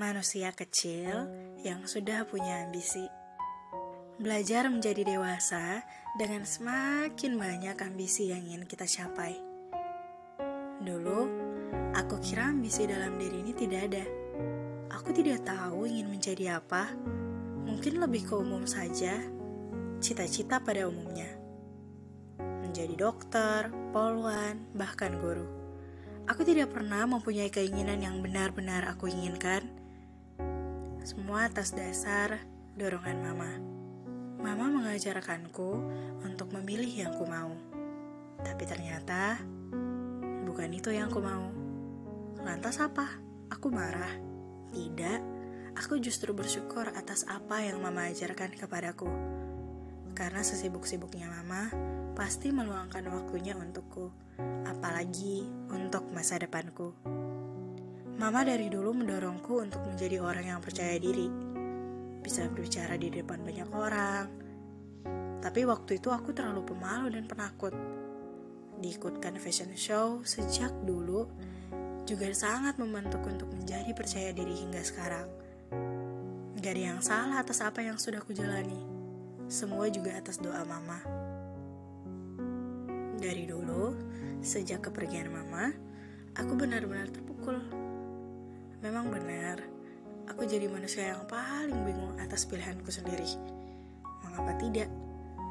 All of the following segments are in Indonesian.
manusia kecil yang sudah punya ambisi. Belajar menjadi dewasa dengan semakin banyak ambisi yang ingin kita capai. Dulu, aku kira ambisi dalam diri ini tidak ada. Aku tidak tahu ingin menjadi apa. Mungkin lebih ke umum saja, cita-cita pada umumnya. Menjadi dokter, poluan, bahkan guru. Aku tidak pernah mempunyai keinginan yang benar-benar aku inginkan. Semua atas dasar dorongan mama. Mama mengajarkanku untuk memilih yang ku mau. Tapi ternyata bukan itu yang ku mau. Lantas apa? Aku marah. Tidak, aku justru bersyukur atas apa yang mama ajarkan kepadaku. Karena sesibuk-sibuknya mama, pasti meluangkan waktunya untukku, apalagi untuk masa depanku. Mama dari dulu mendorongku untuk menjadi orang yang percaya diri bisa berbicara di depan banyak orang. Tapi waktu itu aku terlalu pemalu dan penakut. Diikutkan fashion show sejak dulu juga sangat membentuk untuk menjadi percaya diri hingga sekarang. Gak ada yang salah atas apa yang sudah kujalani. Semua juga atas doa mama. Dari dulu, sejak kepergian mama, aku benar-benar terpukul. Memang benar, aku jadi manusia yang paling bingung atas pilihanku sendiri. Mengapa tidak?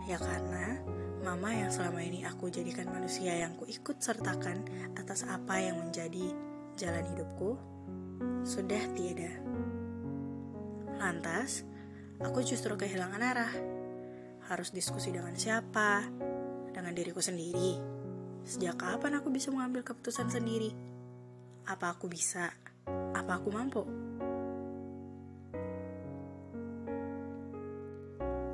Ya karena mama yang selama ini aku jadikan manusia yang ku ikut sertakan atas apa yang menjadi jalan hidupku sudah tiada. Lantas, aku justru kehilangan arah. Harus diskusi dengan siapa? Dengan diriku sendiri. Sejak kapan aku bisa mengambil keputusan sendiri? Apa aku bisa? Apa aku mampu?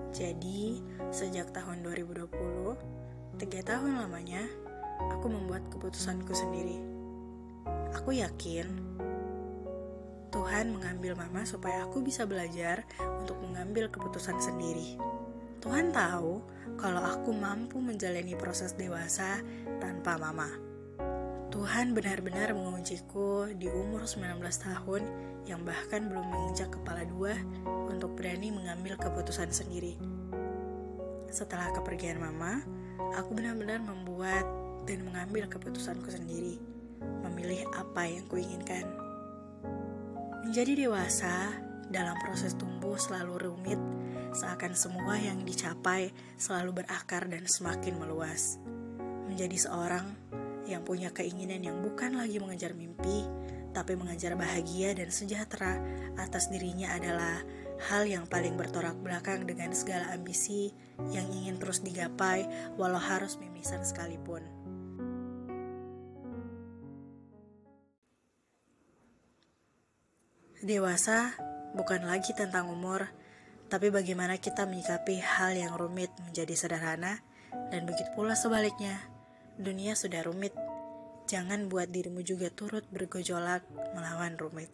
Jadi, sejak tahun 2020, tiga tahun lamanya, aku membuat keputusanku sendiri. Aku yakin Tuhan mengambil mama supaya aku bisa belajar untuk mengambil keputusan sendiri. Tuhan tahu kalau aku mampu menjalani proses dewasa tanpa mama. Tuhan benar-benar mengujiku di umur 19 tahun yang bahkan belum menginjak kepala dua untuk berani mengambil keputusan sendiri. Setelah kepergian mama, aku benar-benar membuat dan mengambil keputusanku sendiri, memilih apa yang kuinginkan. Menjadi dewasa dalam proses tumbuh selalu rumit, seakan semua yang dicapai selalu berakar dan semakin meluas. Menjadi seorang yang punya keinginan yang bukan lagi mengejar mimpi, tapi mengejar bahagia dan sejahtera atas dirinya adalah hal yang paling bertolak belakang dengan segala ambisi yang ingin terus digapai walau harus mimisan sekalipun. Dewasa bukan lagi tentang umur, tapi bagaimana kita menyikapi hal yang rumit menjadi sederhana, dan begitu pula sebaliknya, dunia sudah rumit. Jangan buat dirimu juga turut bergejolak melawan rumit.